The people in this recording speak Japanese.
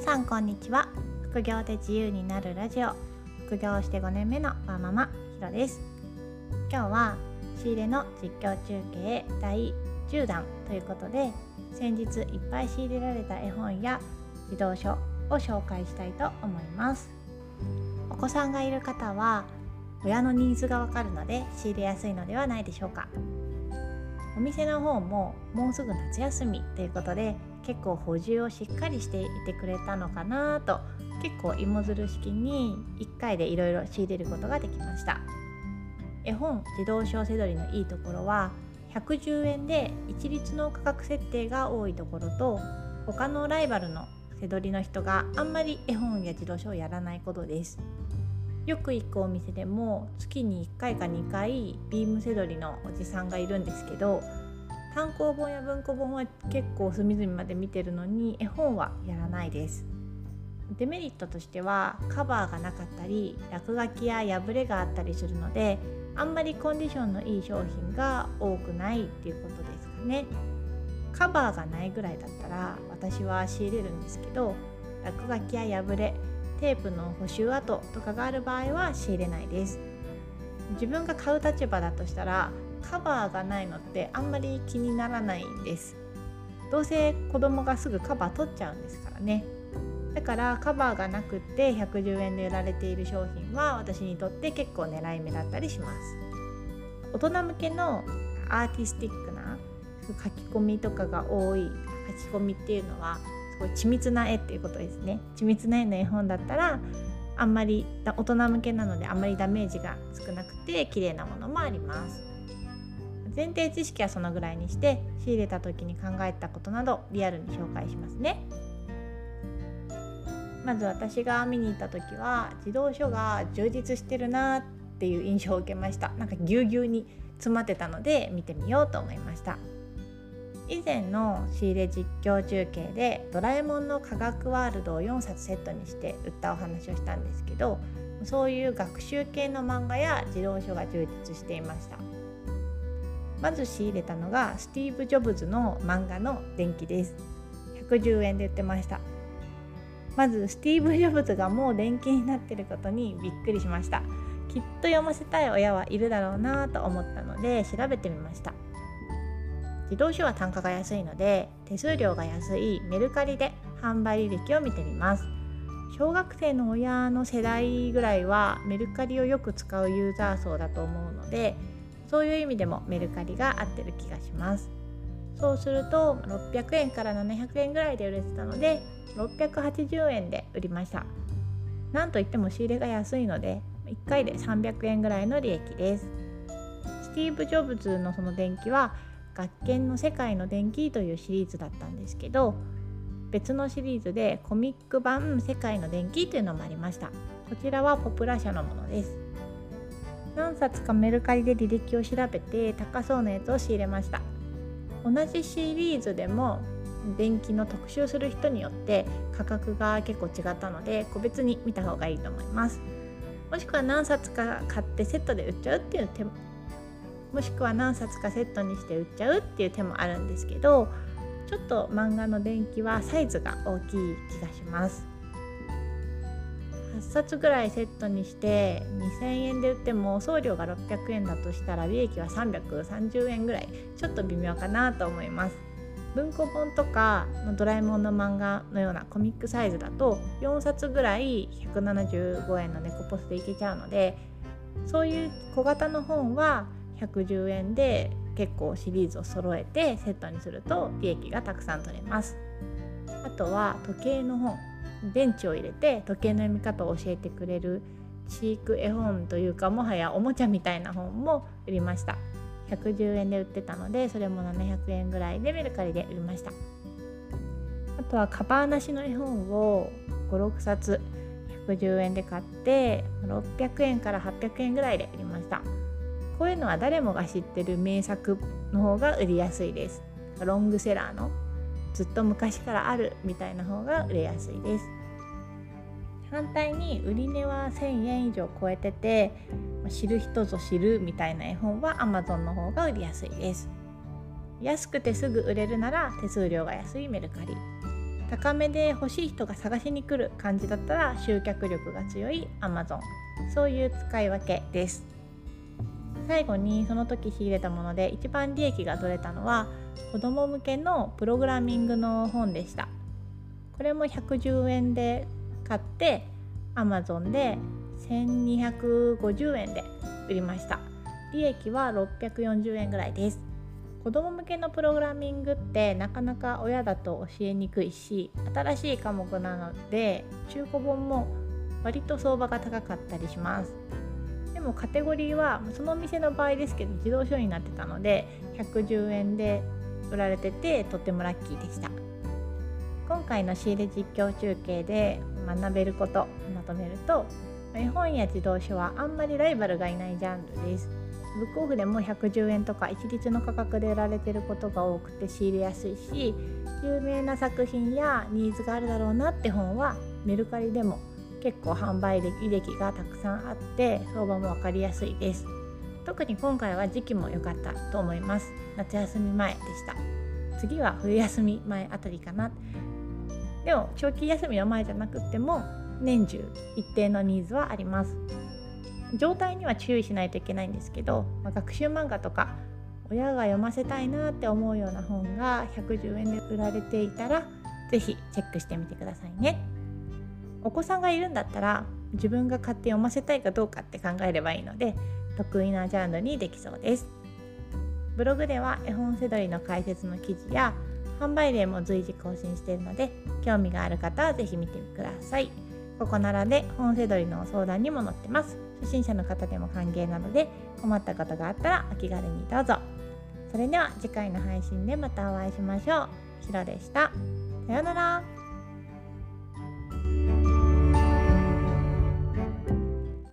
皆さんこんにちは。副業で自由になるラジオ。副業して5年目のワーママひろです。今日は仕入れの実況中継第10弾ということで先日いっぱい仕入れられた絵本や児童書を紹介したいと思います。お子さんがいる方は親のニーズがわかるので仕入れやすいのではないでしょうか。お店の方ももうすぐ夏休みということで結構補充をしっかりしていてくれたのかなと結構芋づる式に1回でいろいろ仕入れることができました。絵本自動小セドリのいいところは110円で一律の価格設定が多いところと他のライバルの背取りの人があんまり絵本や自動書をやらないことです。よく行くお店でも月に1回か2回ビームセドリのおじさんがいるんですけど単行本や文庫本は結構隅々まで見てるのに絵本はやらないです。デメリットとしてはカバーがなかったり落書きや破れがあったりするのであんまりコンディションのいい商品が多くないっていうことですかね。カバーがないぐらいだったら私は仕入れるんですけど落書きや破れテープの補修跡とかがある場合は仕入れないです。自分が買う立場だとしたらカバーがないのってあんまり気にならないんです。どうせ子供がすぐカバー取っちゃうんですからね。だからカバーがなくて110円で売られている商品は私にとって結構狙い目だったりします。大人向けのアーティスティックな書き込みとかが多い書き込みっていうのはすごい緻密な絵っていうことですね。緻密な絵の絵本だったらあんまり大人向けなのであんまりダメージが少なくて綺麗なものもあります。前提知識はそのぐらいにして仕入れた時に考えたことなどリアルに紹介しますね。まず私が見に行った時は児童書が充実してるなっていう印象を受けました。なんかぎゅうぎゅうに詰まってたので見てみようと思いました。以前の仕入れ実況中継で「ドラえもんの科学ワールド」を4冊セットにして売ったお話をしたんですけどそういう学習系の漫画や児童書が充実していました。まず仕入れたのがスティーブ・ジョブズの漫画の電気です。110円で売ってました。まずスティーブ・ジョブズがもう電気になってることにびっくりしました。きっと読ませたい親はいるだろうなと思ったので調べてみました。自動車は単価が安いので手数料が安いメルカリで販売履歴を見てみます。小学生の親の世代ぐらいはメルカリをよく使うユーザー層だと思うのでそういう意味でもメルカリが合ってる気がします。そうすると600円から700円ぐらいで売れてたので680円で売りました。なんといっても仕入れが安いので1回で300円ぐらいの利益です。スティーブ・ジョブズのその電気は学研の世界の電気というシリーズだったんですけど別のシリーズでコミック版世界の電気というのもありました。こちらはポプラ社のものです。何冊かメルカリで履歴を調べて高そうなやつを仕入れました。同じシリーズでも電気の特集する人によって価格が結構違ったので個別に見た方がいいと思います。もしくは何冊か買ってセットで売っちゃうっていう手ももしくは何冊かセットにして売っちゃうっていう手もあるんですけどちょっと漫画の電気はサイズが大きい気がします。8冊ぐらいセットにして2000円で売っても送料が600円だとしたら利益は330円ぐらい。ちょっと微妙かなと思います。文庫本とかドラえもんの漫画のようなコミックサイズだと4冊ぐらい175円の猫ポスでいけちゃうのでそういう小型の本は110円で結構シリーズを揃えてセットにすると利益がたくさん取れます。あとは時計の本。電池を入れて時計の読み方を教えてくれる飼育絵本というかもはやおもちゃみたいな本も売りました。110円で売ってたのでそれも700円ぐらいでメルカリで売りました。あとはカバーなしの絵本を56冊110円で買って600円から800円ぐらいで売りました。こういうのは誰もが知ってる名作の方が売りやすいです。ロングセラーのずっと昔からあるみたいな方が売れやすいです。反対に売値は1000円以上超えてて知る人ぞ知るみたいな絵本は Amazon の方が売りやすいです。安くてすぐ売れるなら手数料が安いメルカリ。高めで欲しい人が探しに来る感じだったら集客力が強い Amazon そういう使い分けです。最後にその時仕入れたもので一番利益が取れたのは子ども向けのプログラミングの本でした。これも110円で買って Amazon で1250円で売りました。利益は640円ぐらいです。子ども向けのプログラミングってなかなか親だと教えにくいし新しい科目なので中古本も割と相場が高かったりします。でもカテゴリーはそのお店の場合ですけど自動書になってたので110円で売られててとてもラッキーでした。今回の仕入れ実況中継で学べることまとめると絵本や自動書はあんまりライバルがいないジャンルです。ブックオフでも110円とか一律の価格で売られてることが多くて仕入れやすいし有名な作品やニーズがあるだろうなって本はメルカリでも結構販売履歴がたくさんあって相場も分かりやすいです。特に今回は時期も良かったと思います。夏休み前でした。次は冬休み前あたりかな。でも長期休みの前じゃなくっても年中一定のニーズはあります。状態には注意しないといけないんですけど、まあ、学習漫画とか親が読ませたいなって思うような本が110円で売られていたら是非チェックしてみてくださいね。お子さんがいるんだったら自分が買って読ませたいかどうかって考えればいいので得意なジャンルにできそうですブログでは絵本セドリの解説の記事や販売例も随時更新しているので興味がある方は是非見てくださいここならで本セドリの相談にも載ってます初心者の方でも歓迎なので困ったことがあったらお気軽にどうぞそれでは次回の配信でまたお会いしましょう。しろでした。さようなら。